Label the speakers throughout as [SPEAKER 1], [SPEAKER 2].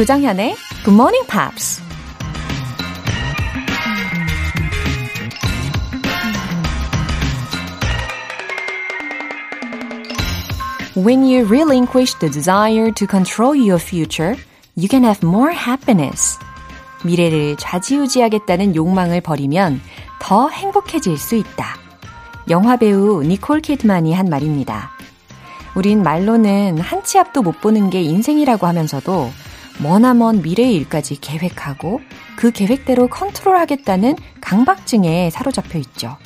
[SPEAKER 1] 조장현의 Good Morning Pops. When you relinquish the desire to control your future, you can have more happiness. 미래를 좌지우지하겠다는 욕망을 버리면 더 행복해질 수 있다. 영화 배우 니콜 키드만이 한 말입니다. 우린 말로는 한 치 앞도 못 보는 게 인생이라고 하면서도 머나먼 미래의 일까지 계획하고 그 계획대로 컨트롤하겠다는 강박증에 사로잡혀 있죠.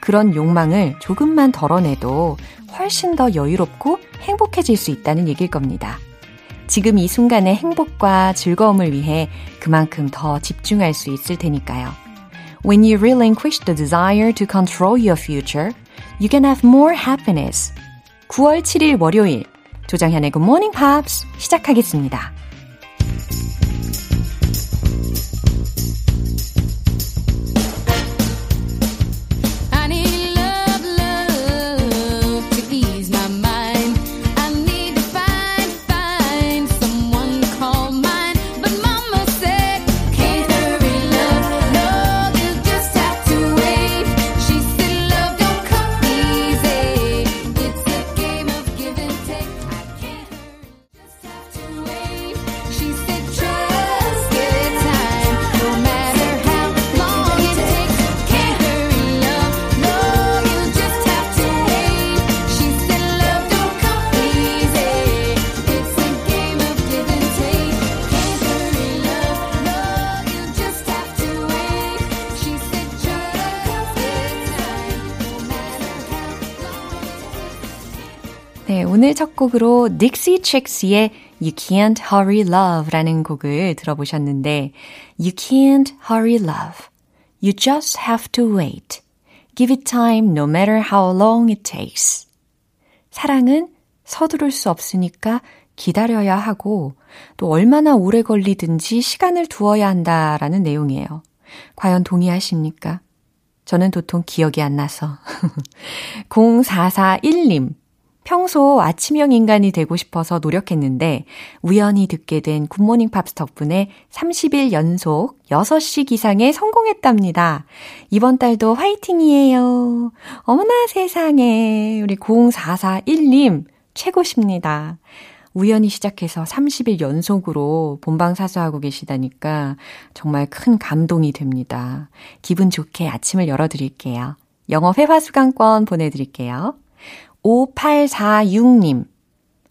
[SPEAKER 1] 그런 욕망을 조금만 덜어내도 훨씬 더 여유롭고 행복해질 수 있다는 얘기일 겁니다. 지금 이 순간의 행복과 즐거움을 위해 그만큼 더 집중할 수 있을 테니까요. When you relinquish the desire to control your future, you can have more happiness. 9월 7일 월요일 조정현의 Good Morning Pops 시작하겠습니다. Thank you. 오늘 첫 곡으로 닉시 칙스의 You Can't Hurry Love라는 곡을 들어보셨는데 You can't hurry love. You just have to wait. Give it time no matter how long it takes. 사랑은 서두를 수 없으니까 기다려야 하고 또 얼마나 오래 걸리든지 시간을 두어야 한다라는 내용이에요. 과연 동의하십니까? 저는 도통 기억이 안 나서. 0441님. 평소 아침형 인간이 되고 싶어서 노력했는데 우연히 듣게 된 굿모닝 팝스 덕분에 30일 연속 6시 기상에 성공했답니다. 이번 달도 화이팅이에요. 어머나 세상에 우리 0441님 최고십니다. 우연히 시작해서 30일 연속으로 본방사수하고 계시다니까 정말 큰 감동이 됩니다. 기분 좋게 아침을 열어드릴게요. 영어 회화 수강권 보내드릴게요. 5846님.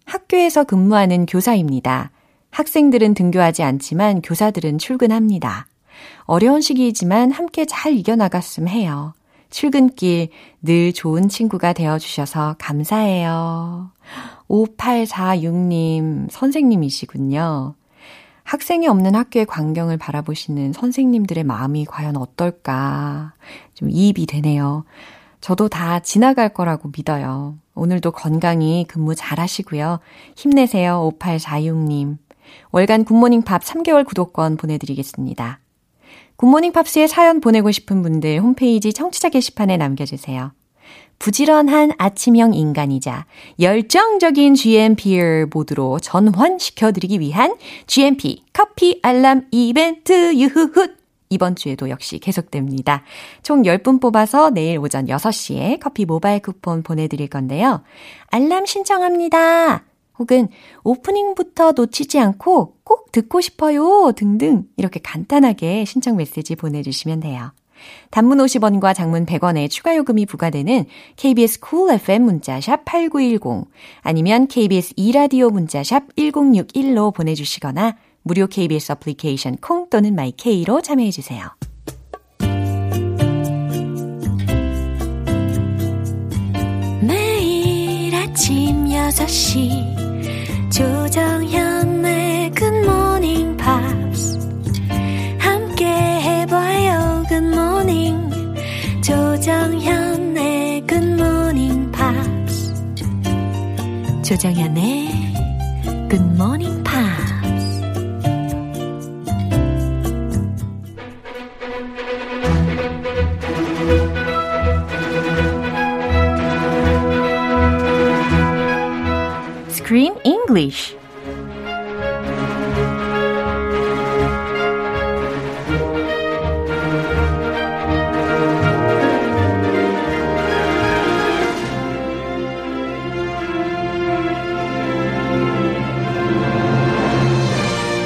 [SPEAKER 1] 학교에서 근무하는 교사입니다. 학생들은 등교하지 않지만 교사들은 출근합니다. 어려운 시기이지만 함께 잘 이겨나갔음 해요. 출근길 늘 좋은 친구가 되어주셔서 감사해요. 5846님, 선생님이시군요. 학생이 없는 학교의 광경을 바라보시는 선생님들의 마음이 과연 어떨까. 좀 이입이 되네요. 저도 다 지나갈 거라고 믿어요. 오늘도 건강히 근무 잘 하시고요. 힘내세요, 5846님. 월간 굿모닝 팝 3개월 구독권 보내드리겠습니다. 굿모닝 팝스에 사연 보내고 싶은 분들 홈페이지 청취자 게시판에 남겨주세요. 부지런한 아침형 인간이자 열정적인 GMPR 모드로 전환시켜드리기 위한 GMP 커피 알람 이벤트 유후훗 이번 주에도 역시 계속됩니다. 총 10분 뽑아서 내일 오전 6시에 커피 모바일 쿠폰 보내드릴 건데요. 알람 신청합니다. 혹은 오프닝부터 놓치지 않고 꼭 듣고 싶어요 등등 이렇게 간단하게 신청 메시지 보내주시면 돼요. 단문 50원과 장문 100원의 추가 요금이 부과되는 KBS cool FM 문자샵 8910 아니면 KBS 이라디오 문자샵 1061로 보내주시거나 무료 KBS 애플리케이션 콩 또는 마이케이로 참여해 주세요. 매일 아침 6시 조정현의 굿모닝 팝스 함께 해봐요 Good morning 조정현의 굿모닝 팝스 조정현의 굿모닝 Screen English.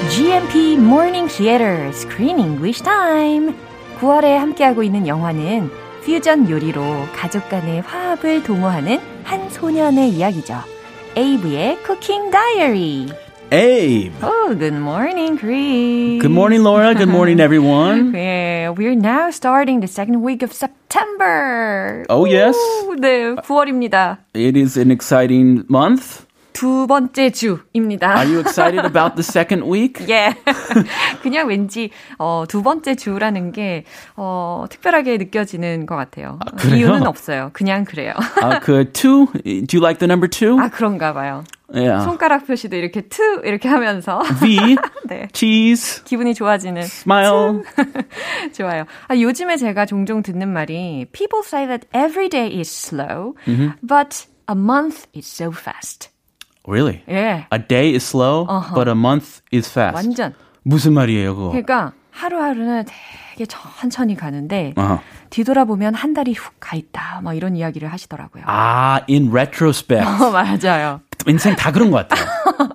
[SPEAKER 1] GMP Morning Theater Screen English Time. 9월에 함께하고 있는 영화는 퓨전 요리로 가족 간의 화합을 도모하는 한 소년의 이야기죠. 에이브의 Cooking Diary.
[SPEAKER 2] Abe.
[SPEAKER 1] Oh, good morning, Chris.
[SPEAKER 2] Good morning, Laura. Good morning, everyone.
[SPEAKER 1] Yeah, we're now starting the second week of September.
[SPEAKER 2] Oh, yes.
[SPEAKER 1] 오, 네, 9월입니다.
[SPEAKER 2] It is an exciting month.
[SPEAKER 1] 두 번째 주입니다.
[SPEAKER 2] Are you excited about the second week?
[SPEAKER 1] 예. 그냥 왠지 어, 두 번째 주라는 게 어, 특별하게 느껴지는 것 같아요.
[SPEAKER 2] 그래요?
[SPEAKER 1] 이유는 없어요. 그냥 그래요.
[SPEAKER 2] Uh, 그 two. Do you like the number two?
[SPEAKER 1] 아 그런가 봐요.
[SPEAKER 2] Yeah.
[SPEAKER 1] 손가락 표시도 이렇게 two 이렇게 하면서
[SPEAKER 2] V.
[SPEAKER 1] 네.
[SPEAKER 2] Cheese.
[SPEAKER 1] 기분이 좋아지는
[SPEAKER 2] Smile.
[SPEAKER 1] 좋아요. 아, 요즘에 제가 종종 듣는 말이 People say that every day is slow, but a month is so fast.
[SPEAKER 2] Really?
[SPEAKER 1] 예.
[SPEAKER 2] A day is slow, but a month is fast.
[SPEAKER 1] 완전.
[SPEAKER 2] 무슨 말이에요, 그거?
[SPEAKER 1] 그러니까 하루하루는 되게 천천히 가는데
[SPEAKER 2] 어허.
[SPEAKER 1] 뒤돌아보면 한 달이 훅 가 있다. 막 이런 이야기를 하시더라고요.
[SPEAKER 2] 아, in retrospect.
[SPEAKER 1] 어, 맞아요.
[SPEAKER 2] 인생 다 그런 것 같아요.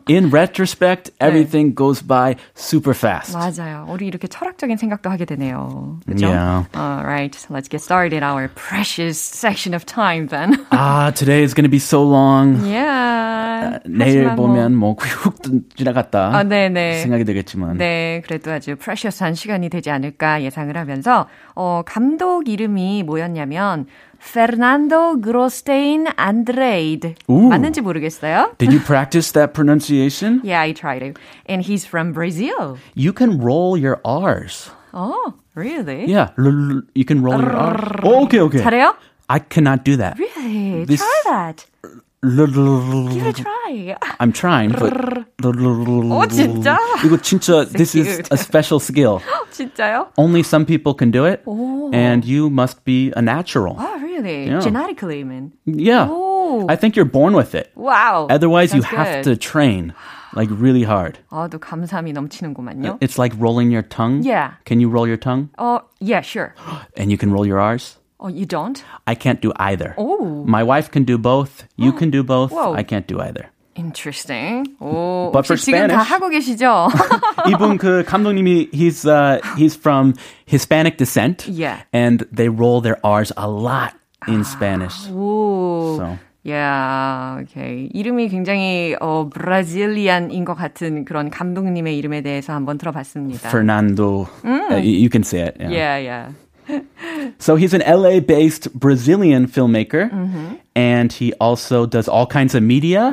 [SPEAKER 2] In retrospect, everything goes by super fast.
[SPEAKER 1] 맞아요. 우리 이렇게 철학적인 생각도 하게 되네요. 그죠?
[SPEAKER 2] Yeah.
[SPEAKER 1] Alright, let's get started our precious section of time then.
[SPEAKER 2] 아, today is going to be so long.
[SPEAKER 1] yeah.
[SPEAKER 2] 내일
[SPEAKER 1] 하지만 뭐-
[SPEAKER 2] 보면 뭐 훅 지나갔다
[SPEAKER 1] 아, 네네.
[SPEAKER 2] 생각이 되겠지만
[SPEAKER 1] 네, 그래도 아주 precious한 시간이 되지 않을까 예상을 하면서 어, 감독 이름이 뭐였냐면 페르난도 그로스테인 안드레이드
[SPEAKER 2] 오.
[SPEAKER 1] 맞는지 모르겠어요.
[SPEAKER 2] Did you practice that pronunciation?
[SPEAKER 1] Yeah, I tried it. And he's from Brazil.
[SPEAKER 2] You can roll your R's.
[SPEAKER 1] Oh, really?
[SPEAKER 2] Yeah, l- l- you can roll your R's. Oh, okay, okay.
[SPEAKER 1] 잘해요?
[SPEAKER 2] I cannot do that.
[SPEAKER 1] Really?
[SPEAKER 2] This-
[SPEAKER 1] Try that.
[SPEAKER 2] L- l-
[SPEAKER 1] Give it a try.
[SPEAKER 2] I'm trying, but
[SPEAKER 1] 어, 진짜?
[SPEAKER 2] 이거 진짜 this is
[SPEAKER 1] cute.
[SPEAKER 2] a special skill.
[SPEAKER 1] 진짜요?
[SPEAKER 2] Only some people can do it,
[SPEAKER 1] 오.
[SPEAKER 2] and you must be a natural.
[SPEAKER 1] Oh, really?
[SPEAKER 2] Yeah.
[SPEAKER 1] Genetically, man.
[SPEAKER 2] Yeah,
[SPEAKER 1] 오.
[SPEAKER 2] I think you're born with it.
[SPEAKER 1] Wow.
[SPEAKER 2] Otherwise, you
[SPEAKER 1] That's
[SPEAKER 2] have
[SPEAKER 1] good.
[SPEAKER 2] to train like really hard.
[SPEAKER 1] 아, 또 감사함이 넘치는구만요.
[SPEAKER 2] It's like rolling your tongue.
[SPEAKER 1] Yeah.
[SPEAKER 2] Can you roll your tongue?
[SPEAKER 1] 어, yeah, sure.
[SPEAKER 2] And you can roll your R's?
[SPEAKER 1] Oh, you don't?
[SPEAKER 2] I can't do either.
[SPEAKER 1] 오.
[SPEAKER 2] My wife can do both. You can do both.
[SPEAKER 1] Whoa.
[SPEAKER 2] I can't do either.
[SPEAKER 1] Interesting. 오,
[SPEAKER 2] But for
[SPEAKER 1] 혹시 지금 다
[SPEAKER 2] Spanish-
[SPEAKER 1] 하고 계시죠?
[SPEAKER 2] 이분 그 감독님이 he's uh, he's from Hispanic descent.
[SPEAKER 1] Yeah.
[SPEAKER 2] And they roll their R's a lot in Spanish.
[SPEAKER 1] 오.
[SPEAKER 2] So.
[SPEAKER 1] 야, 오케이. 이름이 굉장히 어 브라질리안인 것 같은 그런 감독님의 이름에 대해서 한번 들어봤습니다.
[SPEAKER 2] Fernando. Uh, you you can say it. Yeah.
[SPEAKER 1] yeah, yeah.
[SPEAKER 2] So he's an LA based Brazilian filmmaker. And he also does all kinds of media,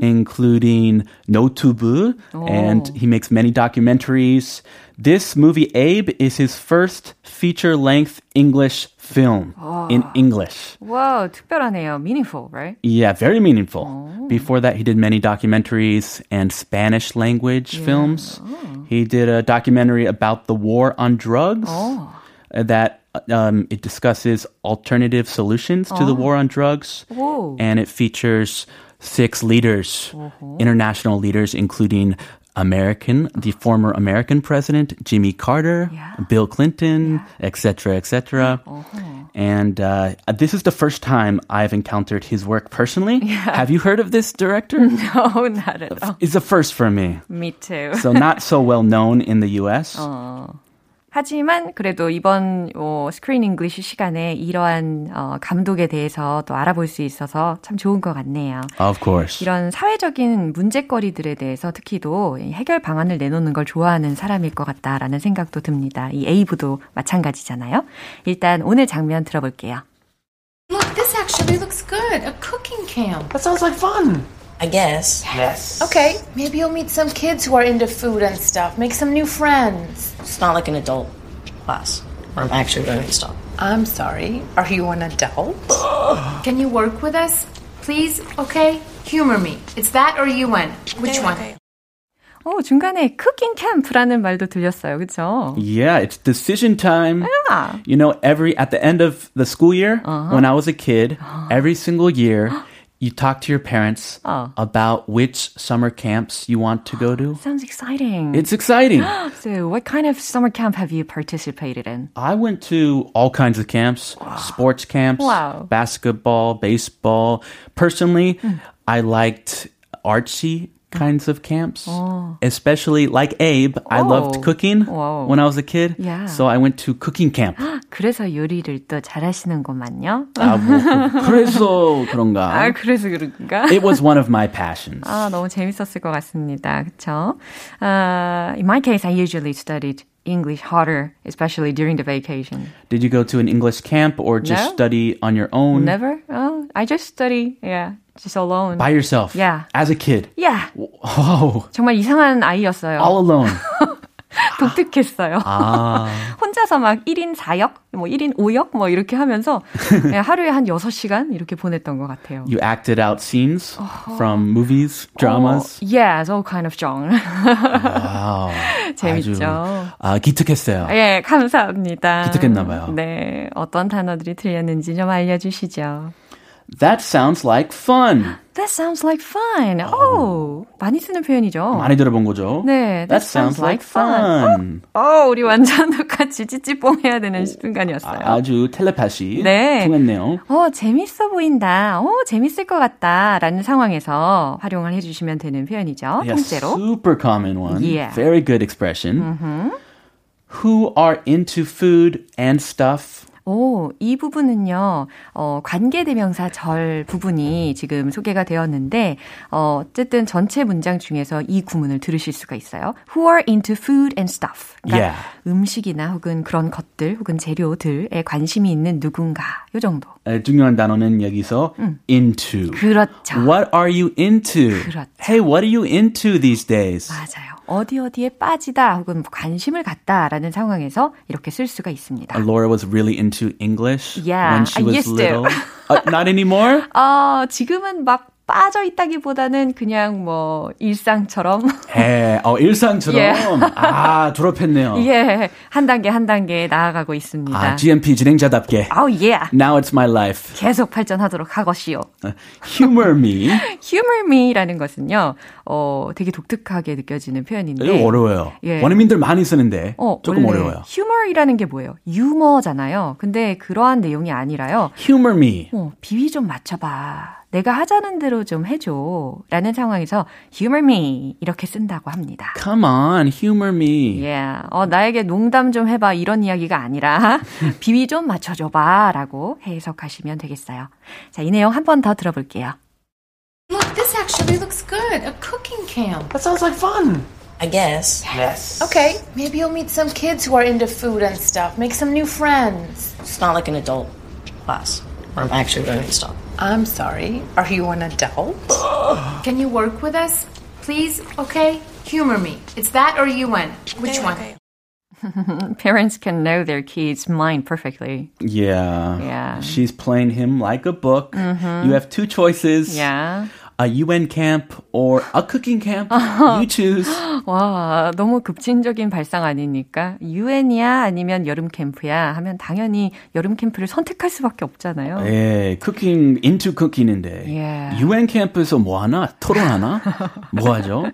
[SPEAKER 2] including Notubu. And he makes many documentaries. This movie, Abe, is his first feature length English film in English.
[SPEAKER 1] 와, 특별하네요. Meaningful, right?
[SPEAKER 2] Yeah, very meaningful. Before that, he did many documentaries and Spanish language films. He did a documentary about the war on drugs uh, that um, it discusses alternative solutions to the war on drugs.
[SPEAKER 1] Whoa.
[SPEAKER 2] And it features six leaders, international leaders, including American, the former American president, Jimmy Carter,
[SPEAKER 1] Yeah.
[SPEAKER 2] Bill Clinton, etc., etc. And uh, this is the first time I've encountered his work personally. Have you heard of this director?
[SPEAKER 1] No, not at all.
[SPEAKER 2] It's a first for me.
[SPEAKER 1] Me too.
[SPEAKER 2] So not so well known in the U.S.
[SPEAKER 1] 하지만 그래도 이번 어, 스크린 잉글리시 시간에 이러한 어, 감독에 대해서 또 알아볼 수 있어서 참 좋은 것 같네요.
[SPEAKER 2] Of course.
[SPEAKER 1] 이런 사회적인 문제거리들에 대해서 특히도 이 해결 방안을 내놓는 걸 좋아하는 사람일 것 같다라는 생각도 듭니다. 이 에이브도 마찬가지잖아요. 일단 오늘 장면 들어볼게요.
[SPEAKER 3] Look, this actually looks good. A cooking camp.
[SPEAKER 4] That sounds like fun.
[SPEAKER 5] I guess.
[SPEAKER 4] Yes.
[SPEAKER 3] Okay, maybe you'll meet some kids who are into food and stuff. Make some new friends.
[SPEAKER 5] It's not like an adult class where I'm actually learning stuff.
[SPEAKER 3] I'm sorry. Are you an adult? Can you work with us? Please? Okay? Humor me. It's that or UN. Which one?
[SPEAKER 1] 어, 중간에 쿠킹 캠프라는 말도 들렸어요. 그렇죠?
[SPEAKER 2] Yeah, it's decision time.
[SPEAKER 1] Yeah.
[SPEAKER 2] You know, every at the end of the school year, when I was a kid, every single year, you talk to your parents
[SPEAKER 1] Oh.
[SPEAKER 2] about which summer camps you want to go to.
[SPEAKER 1] Sounds exciting.
[SPEAKER 2] It's exciting.
[SPEAKER 1] so, what kind of summer camp have you participated in?
[SPEAKER 2] I went to all kinds of camps, sports camps,
[SPEAKER 1] Wow.
[SPEAKER 2] basketball, baseball. Personally, hmm. I liked artsy kinds of camps. Especially like Abe, I
[SPEAKER 1] Oh.
[SPEAKER 2] loved cooking
[SPEAKER 1] Wow.
[SPEAKER 2] when I was a kid.
[SPEAKER 1] Yeah.
[SPEAKER 2] So I went to cooking camp.
[SPEAKER 1] 그래서 요리를 또 잘하시는구만요.
[SPEAKER 2] 아, 뭐, 그래서 그런가?
[SPEAKER 1] 아, 그래서 그런가?
[SPEAKER 2] It was one of my passions.
[SPEAKER 1] 아, 너무 재밌었을 것 같습니다. 그쵸? Uh, in my case, I usually studied English harder, especially during the vacation.
[SPEAKER 2] Did you go to an English camp or just
[SPEAKER 1] No.
[SPEAKER 2] study on your own?
[SPEAKER 1] Never? Oh, I just study, yeah, just alone.
[SPEAKER 2] By yourself?
[SPEAKER 1] Yeah.
[SPEAKER 2] As a kid?
[SPEAKER 1] yeah,
[SPEAKER 2] Oh,
[SPEAKER 1] 정말 이상한 아이였어요.
[SPEAKER 2] all alone.
[SPEAKER 1] 독특했어요.
[SPEAKER 2] 아,
[SPEAKER 1] 혼자서 막 1인 4역, 뭐 1인 5역 뭐 이렇게 하면서 그냥 하루에 한 6시간 이렇게 보냈던 것 같아요.
[SPEAKER 2] you acted out scenes from movies, dramas.
[SPEAKER 1] 어, yes, all kind of genre.
[SPEAKER 2] Wow.
[SPEAKER 1] 재밌죠.
[SPEAKER 2] 아주, 아, 기특했어요.
[SPEAKER 1] 예, 감사합니다.
[SPEAKER 2] 기특했나 봐요.
[SPEAKER 1] 네, 어떤 단어들이 들렸는지 좀 알려 주시죠.
[SPEAKER 2] That sounds like fun.
[SPEAKER 1] That sounds like fun. 오, 많이 쓰는 표현이죠.
[SPEAKER 2] 많이 들어본 거죠?
[SPEAKER 1] 네,
[SPEAKER 2] That sounds like fun.
[SPEAKER 1] 어, 우리 완전 똑같이 찌찌뽕 해야 되는 순간이었어요.
[SPEAKER 2] 아 주 텔레파시
[SPEAKER 1] 네.
[SPEAKER 2] 통했네요.
[SPEAKER 1] 어, 재밌어 보인다. 어, 재밌을 것 같다. 라는 상황에서 활용을 해주시면 되는 표현이죠.
[SPEAKER 2] Yes,
[SPEAKER 1] 통째로.
[SPEAKER 2] super common one.
[SPEAKER 1] Yeah.
[SPEAKER 2] Very good expression. Who are into food and stuff?
[SPEAKER 1] 오, 이 부분은요, 어, 관계대명사 절 부분이 지금 소개가 되었는데, 어, 어쨌든 전체 문장 중에서 이 구문을 들으실 수가 있어요. Who are into food and stuff. 그러니까
[SPEAKER 2] Yeah.
[SPEAKER 1] 음식이나 혹은 그런 것들, 혹은 재료들에 관심이 있는 누군가. 요 정도.
[SPEAKER 2] 에, 중요한 단어는 여기서 into.
[SPEAKER 1] 그렇죠.
[SPEAKER 2] What are you into?
[SPEAKER 1] 그렇죠.
[SPEAKER 2] Hey, what are you into these days?
[SPEAKER 1] 맞아요. 어디 어디에 빠지다 혹은 관심을 갖다라는 상황에서 이렇게 쓸 수가 있습니다.
[SPEAKER 2] Laura was really into English
[SPEAKER 1] Yeah,
[SPEAKER 2] when she
[SPEAKER 1] I
[SPEAKER 2] was
[SPEAKER 1] used to.
[SPEAKER 2] little. Uh, not anymore?
[SPEAKER 1] 아, 지금은 막 빠져 있다기보다는 그냥 뭐 일상처럼
[SPEAKER 2] 해, 어, 일상처럼.
[SPEAKER 1] Yeah.
[SPEAKER 2] 아, 졸업했네요.
[SPEAKER 1] 예, 한 단계 한 단계 나아가고 있습니다.
[SPEAKER 2] 아, GMP 진행자답게.
[SPEAKER 1] 아우 예.
[SPEAKER 2] Now it's my life.
[SPEAKER 1] 계속 발전하도록 하것이요.
[SPEAKER 2] Humor me.
[SPEAKER 1] humor me라는 것은요. 어, 되게 독특하게 느껴지는 표현인데.
[SPEAKER 2] 이거 어려워요.
[SPEAKER 1] 예.
[SPEAKER 2] 원어민들 많이 쓰는데
[SPEAKER 1] 어,
[SPEAKER 2] 조금 어려워요.
[SPEAKER 1] humor이라는 게 뭐예요? 유머잖아요. 근데 그러한 내용이 아니라요.
[SPEAKER 2] Humor me.
[SPEAKER 1] 어, 비위 좀 맞춰봐. 내가 하자는 대로 좀 해줘. 라는 상황에서 humor me 이렇게 쓴다고 합니다.
[SPEAKER 2] Come on, humor me.
[SPEAKER 1] Yeah. 어, 나에게 농담 좀 해봐. 이런 이야기가 아니라 비위 좀 맞춰줘봐. 라고 해석하시면 되겠어요. 자, 이 내용 한 번 더 들어볼게요.
[SPEAKER 3] Look, this actually looks good. A cooking camp.
[SPEAKER 5] That sounds like fun. I guess.
[SPEAKER 2] Yes.
[SPEAKER 3] Okay, maybe you'll meet some kids who are into food and stuff. Make some new friends.
[SPEAKER 5] It's not like an adult class where I'm actually learning stuff.
[SPEAKER 3] I'm sorry. Are you an adult? Can you work with us? Please, okay? Humor me. It's that or you win. Which one?
[SPEAKER 1] Parents can know their kids' mind perfectly.
[SPEAKER 2] Yeah.
[SPEAKER 1] Yeah.
[SPEAKER 2] She's playing him like a book. Mm-hmm. You have two choices.
[SPEAKER 1] Yeah.
[SPEAKER 2] A UN camp or a cooking camp. You choose.
[SPEAKER 1] 와, 너무 급진적인 발상 아닙니까? 유엔이야 아니면 여름 캠프야 하면 당연히 여름 캠프를 선택할 수밖에 없잖아요.
[SPEAKER 2] 예, cooking into cooking인데.
[SPEAKER 1] Yeah.
[SPEAKER 2] UN 캠프에서 뭐 하나? 토론하나? 뭐 하죠?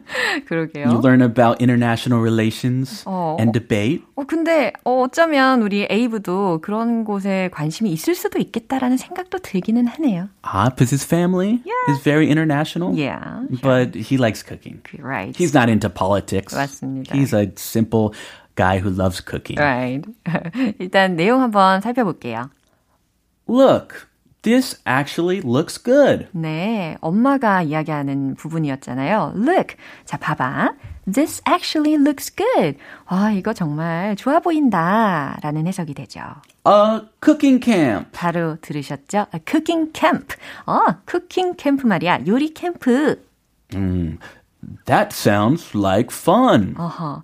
[SPEAKER 1] 그러게요.
[SPEAKER 2] You learn about international relations
[SPEAKER 1] 어.
[SPEAKER 2] and debate.
[SPEAKER 1] 어, 근데 어, 어쩌면 우리 에이브도 그런 곳에 관심이 있을 수도 있겠다라는 생각도 들기는 하네요.
[SPEAKER 2] Ah, because his family is very international.
[SPEAKER 1] Yeah,
[SPEAKER 2] But he likes cooking.
[SPEAKER 1] Right.
[SPEAKER 2] He's not into politics.
[SPEAKER 1] 맞습니다.
[SPEAKER 2] He's a simple guy who loves cooking.
[SPEAKER 1] Right. 일단 내용 한번 살펴볼게요.
[SPEAKER 2] Look, this actually looks good.
[SPEAKER 1] 네, 엄마가 이야기하는 부분이었잖아요. Look, 자 봐봐. This actually looks good. 와, 이거 정말 좋아 보인다. 라는 해석이 되죠.
[SPEAKER 2] A cooking camp.
[SPEAKER 1] 바로 들으셨죠? A cooking camp. 어, cooking 캠프 말이야. 요리 캠프.
[SPEAKER 2] That sounds like fun.
[SPEAKER 1] 어허.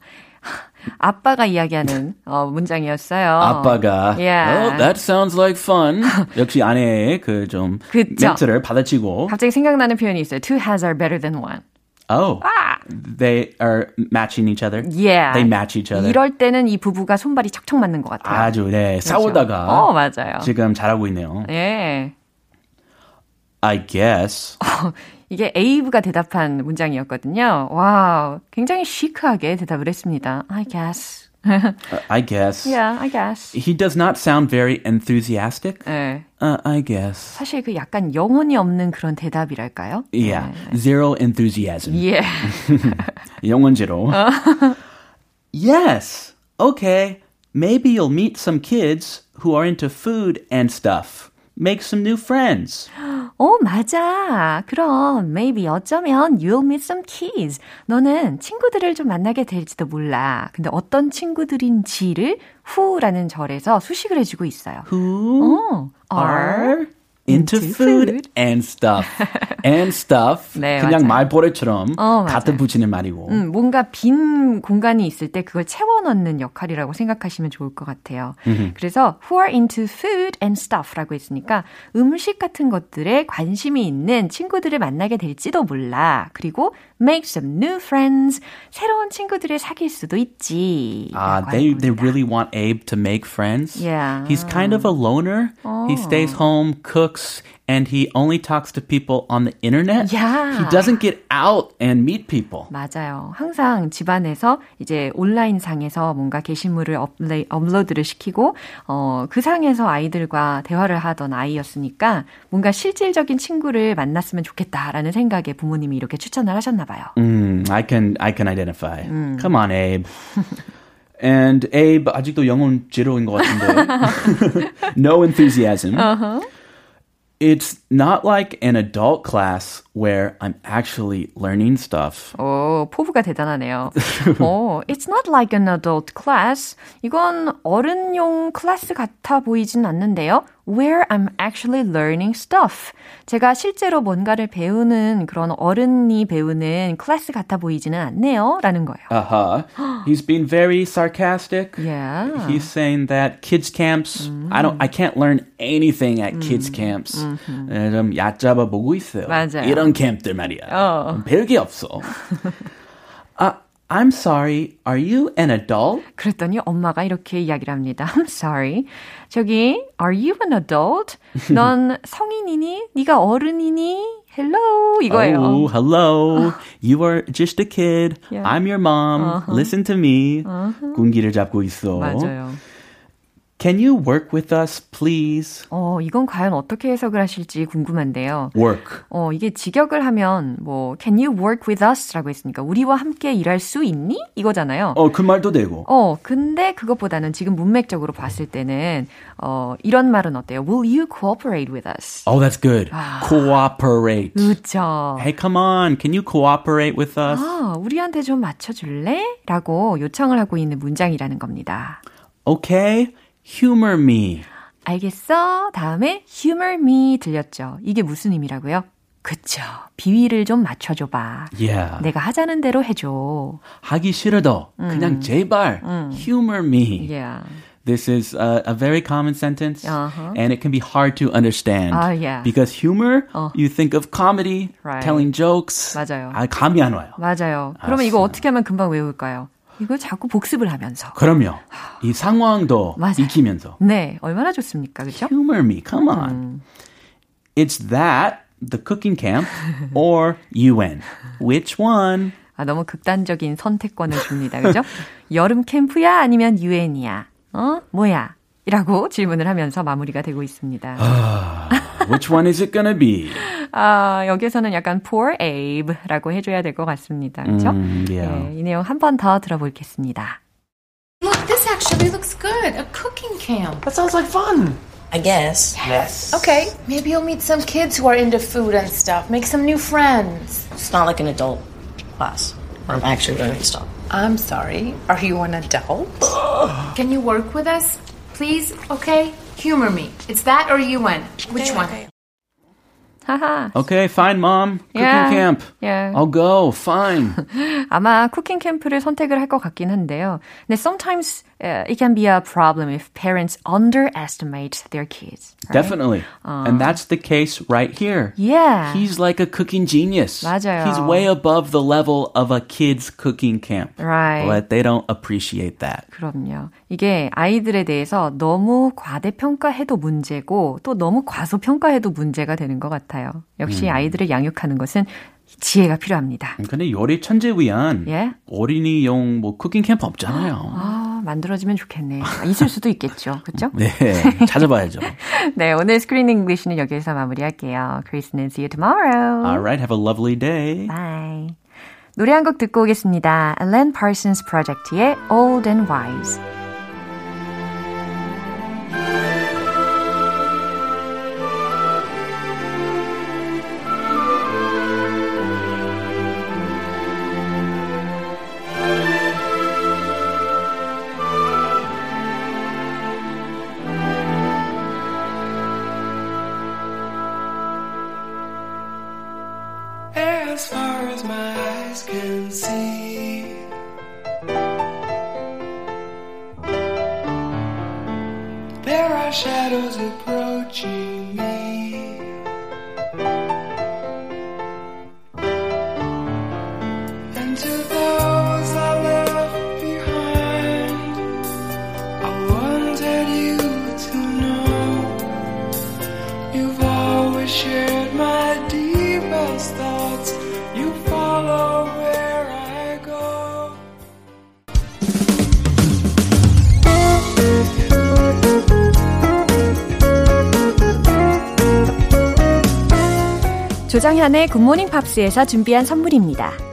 [SPEAKER 1] 아빠가 이야기하는 어, 문장이었어요.
[SPEAKER 2] 아빠가
[SPEAKER 1] Yeah.
[SPEAKER 2] Oh, that sounds like fun. 역시 아내의 그좀
[SPEAKER 1] 그쵸.
[SPEAKER 2] 멘트를 받아치고
[SPEAKER 1] 갑자기 생각나는 표현이 있어요. Two heads are better than one.
[SPEAKER 2] Oh, they are matching each other.
[SPEAKER 1] Yeah.
[SPEAKER 2] They match each other.
[SPEAKER 1] 이럴 때는 이 부부가 손발이 척척 맞는 것 같아요.
[SPEAKER 2] 아주 네
[SPEAKER 1] 그렇죠.
[SPEAKER 2] 싸우다가
[SPEAKER 1] 어, 맞아요.
[SPEAKER 2] 지금 잘하고 있네요.
[SPEAKER 1] 예.
[SPEAKER 2] I guess.
[SPEAKER 1] 이게 에이브가 대답한 문장이었거든요. Wow. 굉장히 시크하게 대답을 했습니다. I guess.
[SPEAKER 2] Uh, I guess.
[SPEAKER 1] Yeah, I guess.
[SPEAKER 2] He does not sound very enthusiastic.
[SPEAKER 1] 네.
[SPEAKER 2] Uh, I guess.
[SPEAKER 1] 사실 그 약간 영혼이 없는 그런 대답이랄까요?
[SPEAKER 2] Yeah. Zero enthusiasm.
[SPEAKER 1] Yeah.
[SPEAKER 2] 영원제로. yes. Okay. Maybe you'll meet some kids who are into food and stuff. Make some new friends.
[SPEAKER 1] 어, 맞아. 그럼 maybe 어쩌면 you'll meet some kids. 너는 친구들을 좀 만나게 될지도 몰라. 근데 어떤 친구들인지를 who라는 절에서 수식을 해주고 있어요.
[SPEAKER 2] Who
[SPEAKER 1] 어,
[SPEAKER 2] are into,
[SPEAKER 1] into
[SPEAKER 2] food,
[SPEAKER 1] food.
[SPEAKER 2] and stuff. and stuff.
[SPEAKER 1] 네,
[SPEAKER 2] 그냥
[SPEAKER 1] 맞아요.
[SPEAKER 2] 말버릇처럼
[SPEAKER 1] 어, 맞아요.
[SPEAKER 2] 붙이는 말이고.
[SPEAKER 1] 음, 뭔가 빈 공간이 있을 때 그걸 채워 넣는 역할이라고 생각하시면 좋을 것 같아요. 그래서 who are into food and stuff라고 했으니까 음식 같은 것들에 관심이 있는 친구들을 만나게 될지도 몰라. 그리고 make some new friends. 새로운 친구들을 사귈 수도 있지.
[SPEAKER 2] Ah,
[SPEAKER 1] 라고
[SPEAKER 2] they
[SPEAKER 1] 할
[SPEAKER 2] they really want Abe to make friends.
[SPEAKER 1] Yeah.
[SPEAKER 2] He's kind of a loner. He stays home, cooks, and he only talks to people on the internet.
[SPEAKER 1] Yeah.
[SPEAKER 2] He doesn't get out and meet people.
[SPEAKER 1] 맞아요. 항상 집안에서 이제 온라인 상에서 뭔가 게시물을 업레, 업로드를 시키고 어, 그 상에서 아이들과 대화를 하던 아이였으니까 뭔가 실질적인 친구를 만났으면 좋겠다라는 생각에 부모님이 이렇게 추천을 하셨나 봐요.
[SPEAKER 2] Mm, I can I can identify. Come on, Abe. and Abe 아직도 영혼 제로인 것 같은데. no enthusiasm. It's not like an adult class where I'm actually learning stuff.
[SPEAKER 1] 오, 포부가 대단하네요. 오, it's not like an adult class. 이건 어른용 클래스 같아 보이진 않는데요. Where I'm actually learning stuff. 제가 실제로 뭔가를 배우는 그런 어른이 배우는 클래스 같아 보이지는 않네요. 라는 거예요.
[SPEAKER 2] Uh-huh. He's being very sarcastic.
[SPEAKER 1] Yeah.
[SPEAKER 2] He's saying that kids camps, I don't, I can't learn anything at kids camps. 에, 좀 얕잡아 보고 있어요.
[SPEAKER 1] 맞아요.
[SPEAKER 2] 이런 캠프들 말이야.
[SPEAKER 1] 어.
[SPEAKER 2] 별게 없어. 아, I'm sorry. Are you an adult?
[SPEAKER 1] 그랬더니 엄마가 이렇게 이야기를 합니다. I'm sorry. 저기, are you an adult? 넌 성인이니? 네가 어른이니? Hello 이거예요.
[SPEAKER 2] Oh, hello. You are just a kid.
[SPEAKER 1] Yeah.
[SPEAKER 2] I'm your mom. Listen to me. 군기를 잡고 있어.
[SPEAKER 1] 맞아요.
[SPEAKER 2] Can you work with us, please?
[SPEAKER 1] 어, 이건 과연 어떻게 해석을 하실지 궁금한데요.
[SPEAKER 2] Work.
[SPEAKER 1] 어, 이게 직역을 하면 뭐 can you work with us라고 했으니까 우리와 함께 일할 수 있니? 이거잖아요.
[SPEAKER 2] 어, 그 말도 되고.
[SPEAKER 1] 어, 근데 그것보다는 지금 문맥적으로 봤을 때는 어, 이런 말은 어때요? Will you cooperate with us?
[SPEAKER 2] Oh, that's good. Cooperate.
[SPEAKER 1] 그렇죠.
[SPEAKER 2] Hey, come on. Can you cooperate with us?
[SPEAKER 1] 아, 우리한테 좀 맞춰 줄래? 라고 요청을 하고 있는 문장이라는 겁니다.
[SPEAKER 2] Okay. Humor me.
[SPEAKER 1] 알겠어? 다음에 humor me 들렸죠. 이게 무슨 의미라고요? 그쵸. 비위를 좀 맞춰줘봐.
[SPEAKER 2] Yeah.
[SPEAKER 1] 내가 하자는 대로 해줘.
[SPEAKER 2] 하기 싫어도 그냥 제발 humor me.
[SPEAKER 1] Yeah.
[SPEAKER 2] This is a, a very common sentence,
[SPEAKER 1] Uh-huh.
[SPEAKER 2] and it can be hard to understand.
[SPEAKER 1] Ah, yeah.
[SPEAKER 2] Because humor, you think of comedy,
[SPEAKER 1] Right.
[SPEAKER 2] telling jokes.
[SPEAKER 1] 맞아요.
[SPEAKER 2] 아, 감이 안 와요.
[SPEAKER 1] 맞아요. 그러면 이거
[SPEAKER 2] 알았어요.
[SPEAKER 1] 어떻게 하면 금방 외울까요? 이거 자꾸 복습을 하면서.
[SPEAKER 2] 그럼요. 이 상황도
[SPEAKER 1] 맞아요.
[SPEAKER 2] 익히면서.
[SPEAKER 1] 네, 얼마나 좋습니까? 그렇죠?
[SPEAKER 2] Humor me, come on. It's that, the cooking camp, or UN. Which one?
[SPEAKER 1] 아, 너무 극단적인 선택권을 줍니다. 그죠? 여름 캠프야 아니면 유엔이야? 어? 뭐야? 이라고 질문을 하면서 마무리가 되고 있습니다.
[SPEAKER 2] Which one is it gonna be?
[SPEAKER 1] 아, 여기서는 약간 poor Abe라고 해줘야 될 것 같습니다. 그렇죠?
[SPEAKER 2] 음, yeah.
[SPEAKER 1] 네, 이 내용 한 번 더 들어보겠습니다.
[SPEAKER 3] Look, this actually looks good. A cooking camp.
[SPEAKER 5] That sounds like fun. I guess.
[SPEAKER 3] Yes. Okay, maybe you'll meet some kids who are into food and stuff. Make some new friends.
[SPEAKER 5] It's not like an adult class where I'm actually learning stuff.
[SPEAKER 3] I'm sorry. Are you an adult? Can you work with us? Please, okay? Humor me. It's that or UN. Which one?
[SPEAKER 1] 하하.
[SPEAKER 2] Okay, fine, mom. Cooking
[SPEAKER 1] Yeah.
[SPEAKER 2] camp.
[SPEAKER 1] Yeah.
[SPEAKER 2] I'll go. Fine.
[SPEAKER 1] 아마 쿠킹 캠프를 선택을 할 것 같긴 한데요. 근데 sometimes uh, it can be a problem if parents underestimate their kids. right?
[SPEAKER 2] Definitely. And that's the case right here.
[SPEAKER 1] Yeah.
[SPEAKER 2] He's like a cooking genius.
[SPEAKER 1] 맞아요.
[SPEAKER 2] He's way above the level of a kid's cooking camp.
[SPEAKER 1] Right.
[SPEAKER 2] But they don't appreciate that.
[SPEAKER 1] 그럼요. 이게 아이들에 대해서 너무 과대평가해도 문제고 또 너무 과소평가해도 문제가 되는 것 같아요. 역시 아이들을 양육하는 것은 지혜가 필요합니다.
[SPEAKER 2] 근데 요리 천재 위한
[SPEAKER 1] 예?
[SPEAKER 2] 어린이용 뭐 cooking 캠프 없잖아요.
[SPEAKER 1] 아, 만들어지면 좋겠네. 있을 수도 있겠죠. 그렇죠?
[SPEAKER 2] 네, 찾아봐야죠.
[SPEAKER 1] 네, 오늘 Screen English는 여기서 마무리할게요. 크리스는 see you tomorrow.
[SPEAKER 2] Alright, have a lovely day.
[SPEAKER 1] Bye. 노래 한 곡 듣고 오겠습니다. Alan Parsons Project의 Old and Wise. 조정현의 굿모닝 팝스에서 준비한 선물입니다.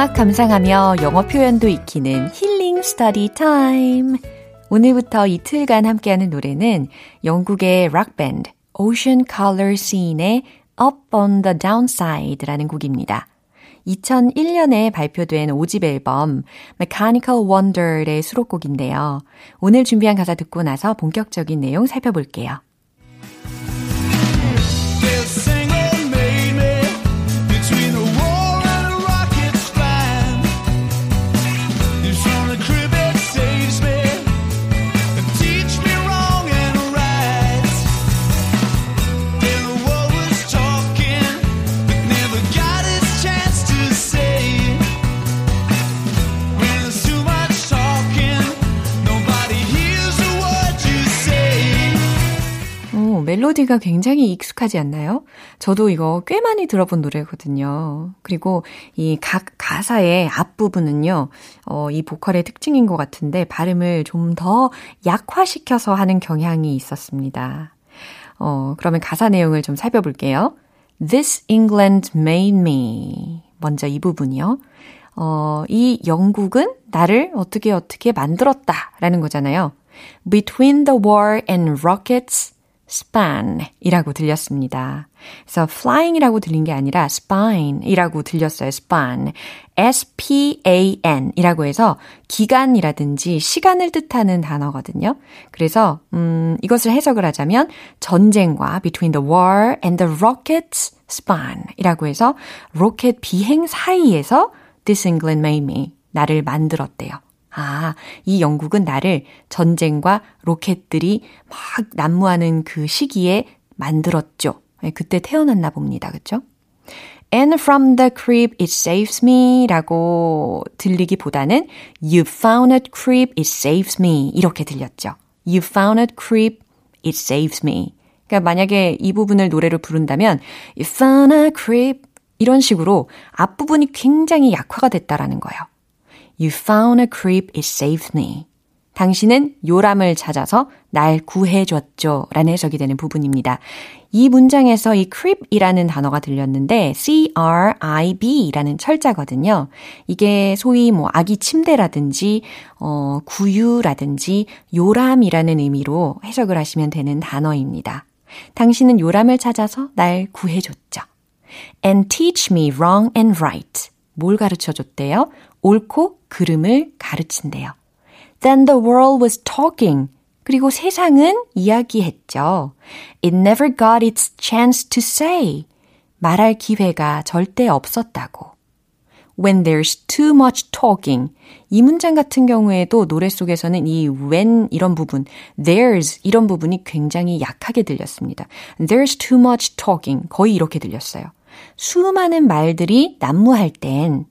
[SPEAKER 1] 음악 감상하며 영어 표현도 익히는 힐링 study time. 오늘부터 이틀간 함께하는 노래는 영국의 락 밴드 Ocean Color Scene의 Up on the Downside라는 곡입니다. 2001년에 발표된 5집 앨범 Mechanical Wonder의 수록곡인데요. 오늘 준비한 가사 듣고 나서 본격적인 내용 살펴볼게요. 멜로디가 굉장히 익숙하지 않나요? 저도 이거 꽤 많이 들어본 노래거든요. 그리고 이 각 가사의 앞부분은요, 어, 이 보컬의 특징인 것 같은데 발음을 좀 더 약화시켜서 하는 경향이 있었습니다. 어, 그러면 가사 내용을 좀 살펴볼게요. This England made me. 먼저 이 부분이요. 어, 이 영국은 나를 어떻게 어떻게 만들었다 라는 거잖아요. Between the war and rockets, span 이라고 들렸습니다. 그래서 flying 이라고 들린 게 아니라 spine 이라고 들렸어요. span. S-P-A-N 이라고 해서 기간이라든지 시간을 뜻하는 단어거든요. 그래서, 음, 이것을 해석을 하자면 전쟁과 between the war and the rockets span 이라고 해서 로켓 비행 사이에서 this England made me. 나를 만들었대요. 아, 이 영국은 나를 전쟁과 로켓들이 막 난무하는 그 시기에 만들었죠. 네, 그때 태어났나 봅니다. 그쵸? And from the crib it saves me 라고 들리기보다는 You found a crib it saves me 이렇게 들렸죠. You found a crib it saves me. 그러니까 만약에 이 부분을 노래로 부른다면 You found a crib 이런 식으로 앞부분이 굉장히 약화가 됐다라는 거예요. You found a crib, it saved me. 당신은 요람을 찾아서 날 구해줬죠. 라는 해석이 되는 부분입니다. 이 문장에서 이 crib이라는 단어가 들렸는데 C-R-I-B 라는 철자거든요. 이게 소위 뭐 아기 침대라든지 어, 구유라든지 요람이라는 의미로 해석을 하시면 되는 단어입니다. 당신은 요람을 찾아서 날 구해줬죠. And teach me wrong and right. 뭘 가르쳐 줬대요? 옳고 그름을 가르친대요. Then the world was talking. 그리고 세상은 이야기했죠. It never got its chance to say. 말할 기회가 절대 없었다고. When there's too much talking. 이 문장 같은 경우에도 노래 속에서는 이 when 이런 부분, there's 이런 부분이 굉장히 약하게 들렸습니다. There's too much talking. 거의 이렇게 들렸어요. 수많은 말들이 난무할 땐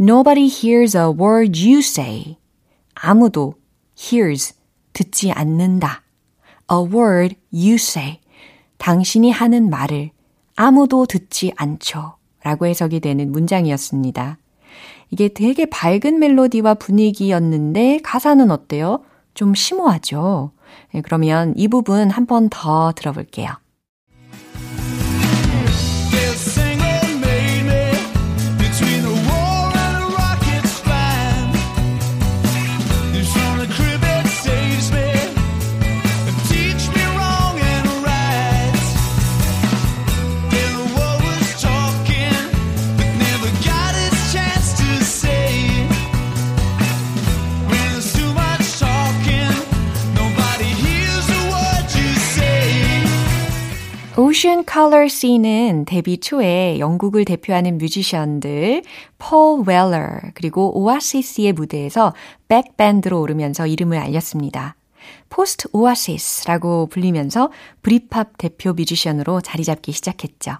[SPEAKER 1] Nobody hears a word you say. 아무도 hears 듣지 않는다. A word you say. 당신이 하는 말을 아무도 듣지 않죠. 라고 해석이 되는 문장이었습니다. 이게 되게 밝은 멜로디와 분위기였는데 가사는 어때요? 좀 심오하죠? 네, 그러면 이 부분 한 번 더 들어볼게요. Ocean Color Scene은 데뷔 초에 영국을 대표하는 뮤지션들 폴 웰러 그리고 오아시스의 무대에서 백밴드로 오르면서 이름을 알렸습니다. 포스트 오아시스라고 불리면서 브릿팝 대표 뮤지션으로 자리 잡기 시작했죠.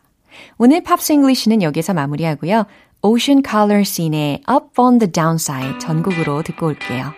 [SPEAKER 1] 오늘 Pops English는 여기서 마무리하고요. Ocean Color Scene의 Up on the Downside 전곡으로 듣고 올게요.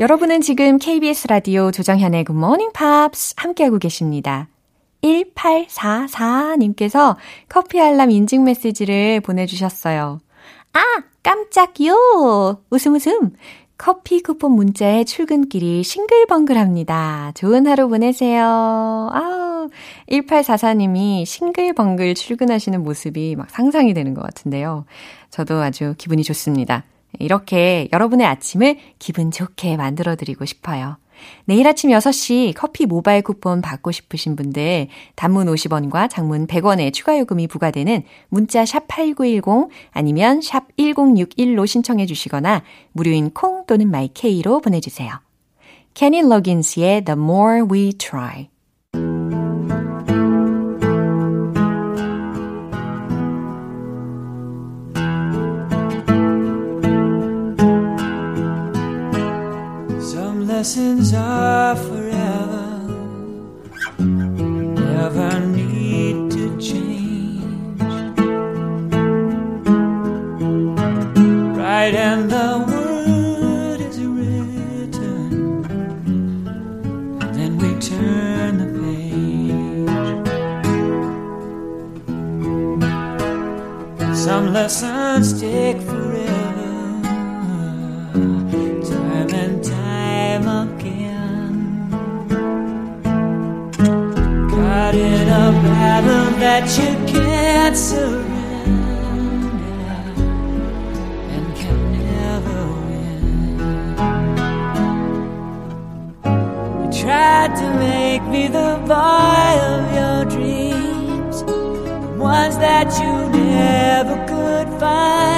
[SPEAKER 1] 여러분은 지금 KBS 라디오 조정현의 Morning Pops 함께하고 계십니다. 1844님께서 커피 알람 인증 메시지를 보내주셨어요. 아, 깜짝요! 웃음 웃음! 커피 쿠폰 문자에 출근길이 싱글벙글합니다. 좋은 하루 보내세요. 아우, 1844님이 싱글벙글 출근하시는 모습이 막 상상이 되는 것 같은데요. 저도 아주 기분이 좋습니다. 이렇게 여러분의 아침을 기분 좋게 만들어 드리고 싶어요. 내일 아침 6시 커피 모바일 쿠폰 받고 싶으신 분들 단문 50원과 장문 100원의 추가 요금이 부과되는 문자 샵 8910 아니면 샵 1061로 신청해 주시거나 무료인 콩 또는 마이케이로 보내 주세요. 케니 러긴스의 The More We Try
[SPEAKER 6] Lessons are forever, never need to change. Right, and the word is written, then we turn the page. Some lessons take forever that you can't surrender and can never win. You tried to make me the boy of your dreams, the ones that you never could find.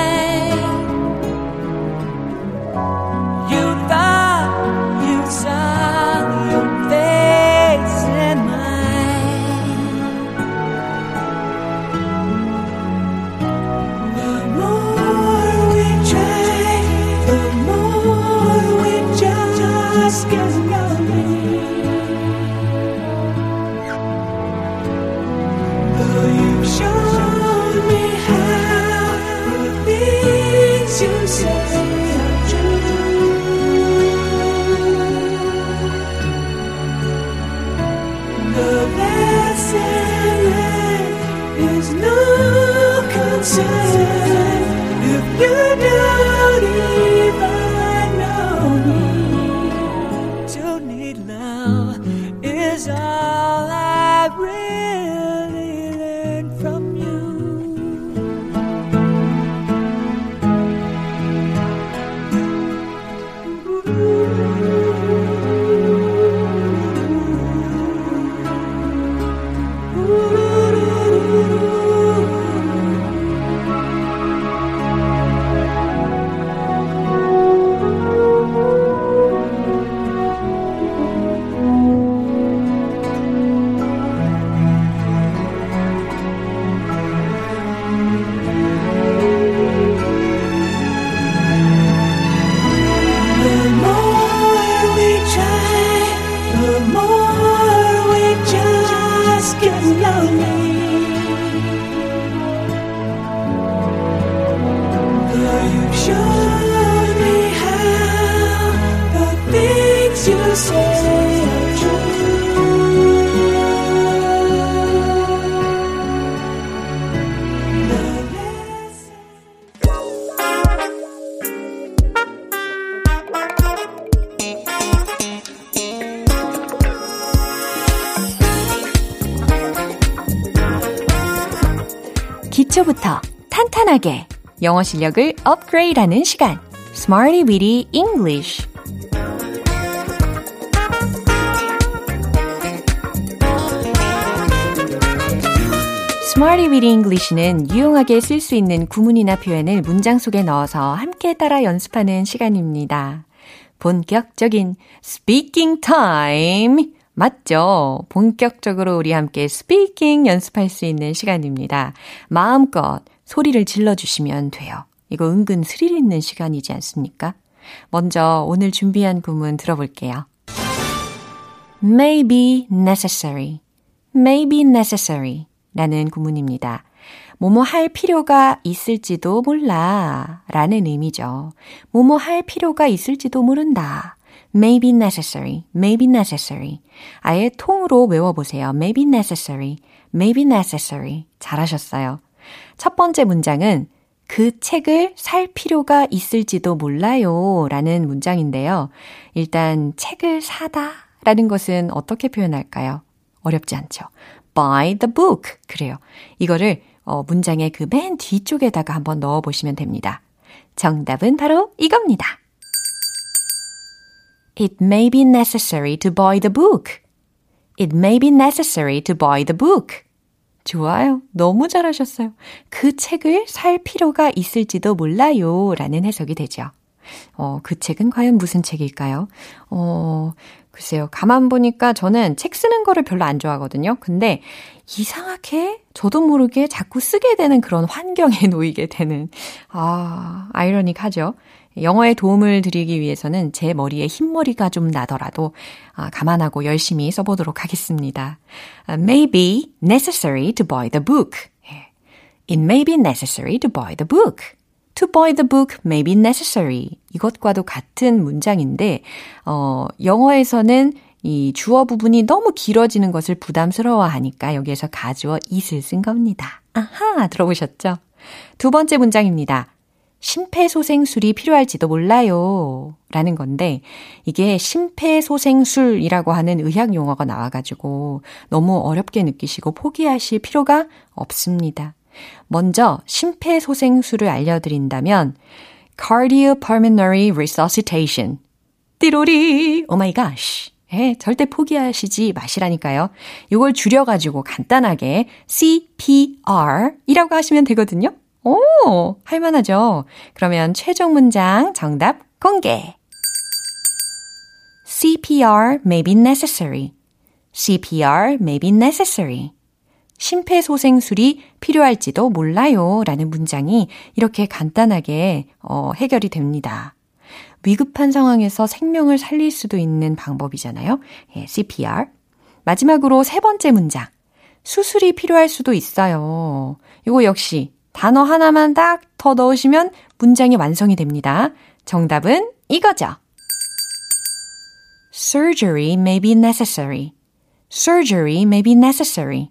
[SPEAKER 1] 탄탄하게 영어 실력을 업그레이드하는 시간 Smarty Weedy English Smarty Weedy English는 유용하게 쓸 수 있는 구문이나 표현을 문장 속에 넣어서 함께 따라 연습하는 시간입니다. 본격적인 speaking time 맞죠? 본격적으로 우리 함께 스피킹 연습할 수 있는 시간입니다. 마음껏 소리를 질러주시면 돼요. 이거 은근 스릴 있는 시간이지 않습니까? 먼저 오늘 준비한 구문 들어볼게요. may be necessary, may be necessary 라는 구문입니다. 뭐뭐 할 필요가 있을지도 몰라 라는 의미죠. 뭐뭐 할 필요가 있을지도 모른다. may be necessary, may be necessary. 아예 통으로 외워보세요. may be necessary, may be necessary. 잘하셨어요. 첫 번째 문장은 그 책을 살 필요가 있을지도 몰라요 라는 문장인데요. 일단 책을 사다 라는 것은 어떻게 표현할까요? 어렵지 않죠. buy the book. 그래요. 이거를 어, 문장의 그 맨 뒤쪽에다가 한번 넣어 보시면 됩니다. 정답은 바로 이겁니다. It may be necessary to buy the book. It may be necessary to buy the book. 좋아요. 너무 잘하셨어요. 그 책을 살 필요가 있을지도 몰라요. 라는 해석이 되죠. 어, 그 책은 과연 무슨 책일까요? 어, 글쎄요. 가만 보니까 저는 책 쓰는 거를 별로 안 좋아하거든요. 근데 이상하게 저도 모르게 자꾸 쓰게 되는 그런 환경에 놓이게 되는, 아, 아이러닉하죠. 영어에 도움을 드리기 위해서는 제 머리에 흰머리가 좀 나더라도 아, 감안하고 열심히 써보도록 하겠습니다. Uh, may be necessary to buy the book. It may be necessary to buy the book. To buy the book may be necessary. 이것과도 같은 문장인데, 어, 영어에서는 이 주어 부분이 너무 길어지는 것을 부담스러워 하니까 여기에서 가주어 it을 쓴 겁니다. 아하, 들어보셨죠? 두 번째 문장입니다. 심폐소생술이 필요할지도 몰라요. 라는 건데, 이게 심폐소생술이라고 하는 의학 용어가 나와가지고 너무 어렵게 느끼시고 포기하실 필요가 없습니다. 먼저 심폐소생술을 알려드린다면, cardiopulmonary resuscitation. 띠로리! Oh my God. 예, 절대 포기하시지 마시라니까요. 이걸 줄여가지고 간단하게 CPR이라고 하시면 되거든요. 오, 할만하죠? 그러면 최종 문장 정답 공개. CPR may be necessary. CPR may be necessary. 심폐소생술이 필요할지도 몰라요. 라는 문장이 이렇게 간단하게 어, 해결이 됩니다. 위급한 상황에서 생명을 살릴 수도 있는 방법이잖아요. 예, CPR. 마지막으로 세 번째 문장. 수술이 필요할 수도 있어요. 이거 역시 단어 하나만 딱 더 넣으시면 문장이 완성이 됩니다. 정답은 이거죠. Surgery may be necessary. Surgery may be necessary.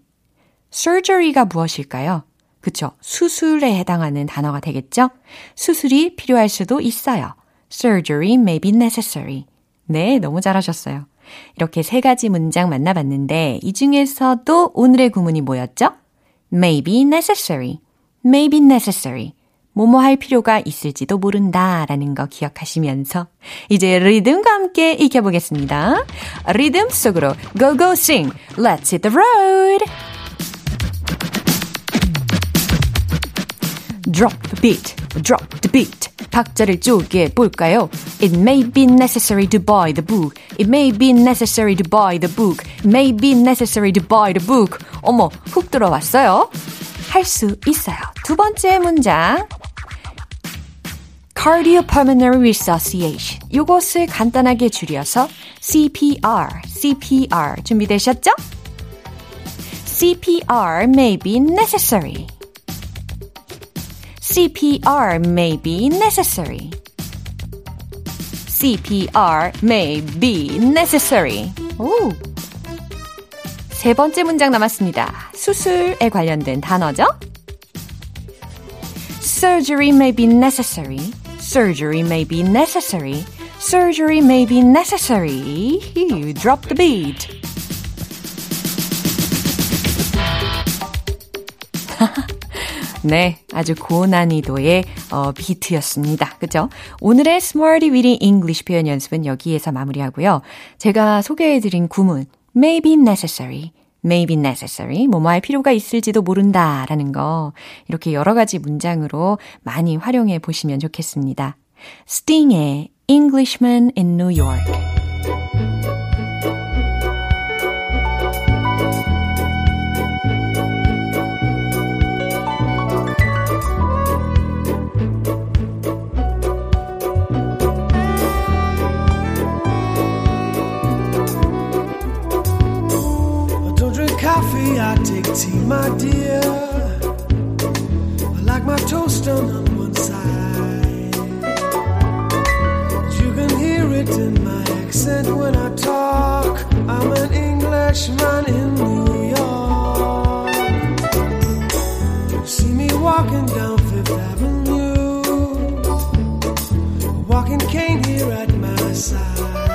[SPEAKER 1] surgery가 무엇일까요? 그쵸. 수술에 해당하는 단어가 되겠죠? 수술이 필요할 수도 있어요. surgery may be necessary. 네, 너무 잘하셨어요. 이렇게 세 가지 문장 만나봤는데 이 중에서도 오늘의 구문이 뭐였죠? may be necessary. May be necessary. 뭐뭐 할 필요가 있을지도 모른다 라는 거 기억하시면서 이제 리듬과 함께 익혀보겠습니다. 리듬 속으로 go go sing. Let's hit the road. Drop the beat, drop the beat. 박자를 쪼개 볼까요? It may be necessary to buy the book. It may be necessary to buy the book. It may be necessary to buy the book. 어머, 훅 들어왔어요. 할 수 있어요. 두 번째 문장. Cardiopulmonary Resuscitation. 이것을 간단하게 줄여서 CPR, CPR 준비되셨죠? CPR may be necessary. CPR may be necessary. CPR may be necessary. 오. 세 번째 문장 남았습니다. 수술에 관련된 단어죠? Surgery may be necessary. Surgery may be necessary. Surgery may be necessary. You drop the beat. 네, 아주 고난이도의 어, 비트였습니다. 그죠? 오늘의 Smarty Weedy English 표현 연습은 여기에서 마무리하고요. 제가 소개해드린 구문 may be necessary, may be necessary, 뭐뭐 할 필요가 있을지도 모른다 라는 거 이렇게 여러 가지 문장으로 많이 활용해 보시면 좋겠습니다. Sting의 Englishman in New York
[SPEAKER 7] tea, my dear. I like my toast on one side. You can hear it in my accent when I talk. I'm an Englishman in New York. You see me walking down Fifth Avenue, a walking cane here at my side.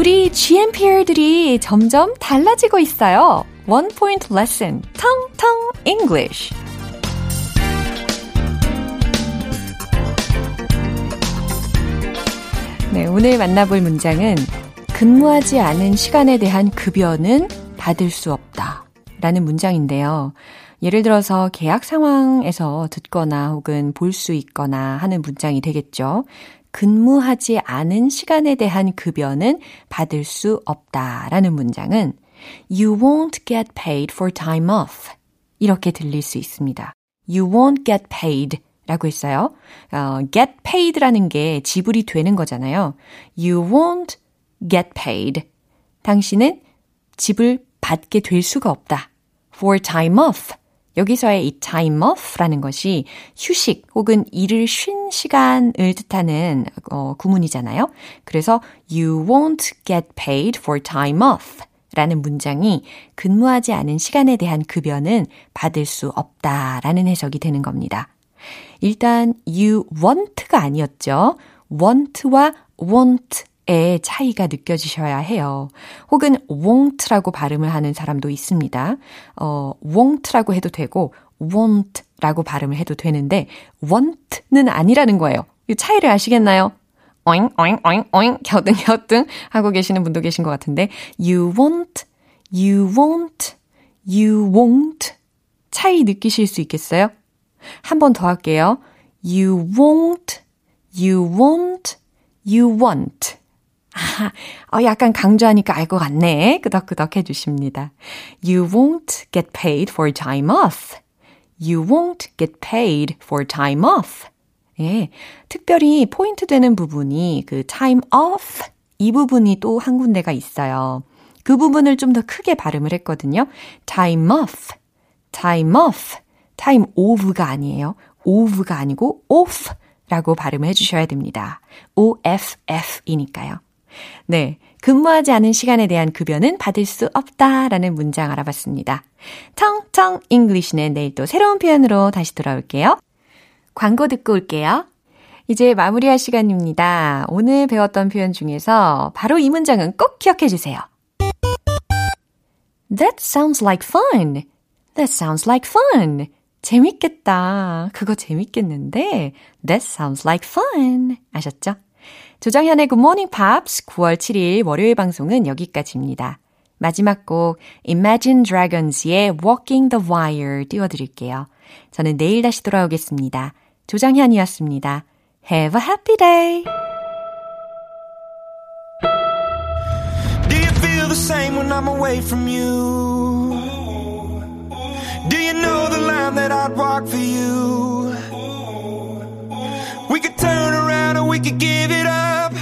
[SPEAKER 1] 우리 GMPR들이 점점 달라지고 있어요. One Point Lesson, 텅텅 English. 네, 오늘 만나볼 문장은 근무하지 않은 시간에 대한 급여는 받을 수 없다. 라는 문장인데요. 예를 들어서 계약 상황에서 듣거나 혹은 볼 수 있거나 하는 문장이 되겠죠. 근무하지 않은 시간에 대한 급여는 받을 수 없다라는 문장은 You won't get paid for time off. 이렇게 들릴 수 있습니다. You won't get paid 라고 했어요. 어, get paid라는 게 지불이 되는 거잖아요. You won't get paid. 당신은 지불 받게 될 수가 없다. For time off. 여기서의 이 time off라는 것이 휴식 혹은 일을 쉰 시간을 뜻하는 어, 구문이잖아요. 그래서 you won't get paid for time off 라는 문장이 근무하지 않은 시간에 대한 급여는 받을 수 없다라는 해석이 되는 겁니다. 일단 you want가 아니었죠. want와 won't 의 차이가 느껴지셔야 해요. 혹은 won't라고 발음을 하는 사람도 있습니다. 어, won't라고 해도 되고 won't라고 발음을 해도 되는데 want는 아니라는 거예요. 이 차이를 아시겠나요? 어잉 어잉 어잉 어잉 갸우뚱갸우뚱 하고 계시는 분도 계신 것 같은데 you won't, you won't, you won't 차이 느끼실 수 있겠어요? 한 번 더 할게요. You won't, you won't, you want. 아, 어, 약간 강조하니까 알 것 같네. 끄덕끄덕 해주십니다. You won't get paid for time off. You won't get paid for time off. 예, 특별히 포인트 되는 부분이 그 time off 이 부분이 또 한 군데가 있어요. 그 부분을 좀 더 크게 발음을 했거든요. time off, time off, time off가 아니에요. off가 아니고 off라고 발음을 해주셔야 됩니다. OFF이니까요. 네. 근무하지 않은 시간에 대한 급여는 받을 수 없다라는 문장 알아봤습니다. 텅텅 English는 내일 또 새로운 표현으로 다시 돌아올게요. 광고 듣고 올게요. 이제 마무리할 시간입니다. 오늘 배웠던 표현 중에서 바로 이 문장은 꼭 기억해 주세요. That sounds like fun. That sounds like fun. 재밌겠다. 그거 재밌겠는데. That sounds like fun. 아셨죠? Good Morning Pops 9월 7일 월요일 방송은 여기까지입니다. 마지막 곡 Imagine Dragons의 Walking the Wire 띄워드릴게요. 저는 내일 다시 돌아오겠습니다. 조정현이었습니다. Have a happy day!
[SPEAKER 4] Do you feel the same when I'm away from you? Do you know the line that I'd walk for you? Could give it up.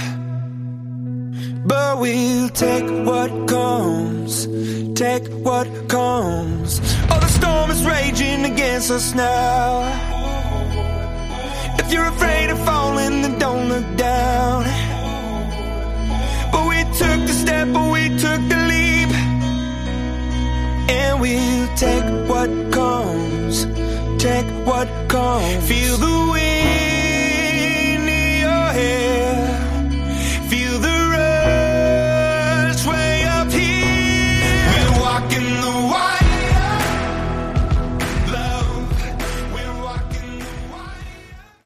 [SPEAKER 4] But we'll take what comes, take what comes. Oh, the storm is raging against us now. If you're afraid of falling, then don't look down. But we took the step, but we took the leap. And we'll take what comes, take what comes. Feel the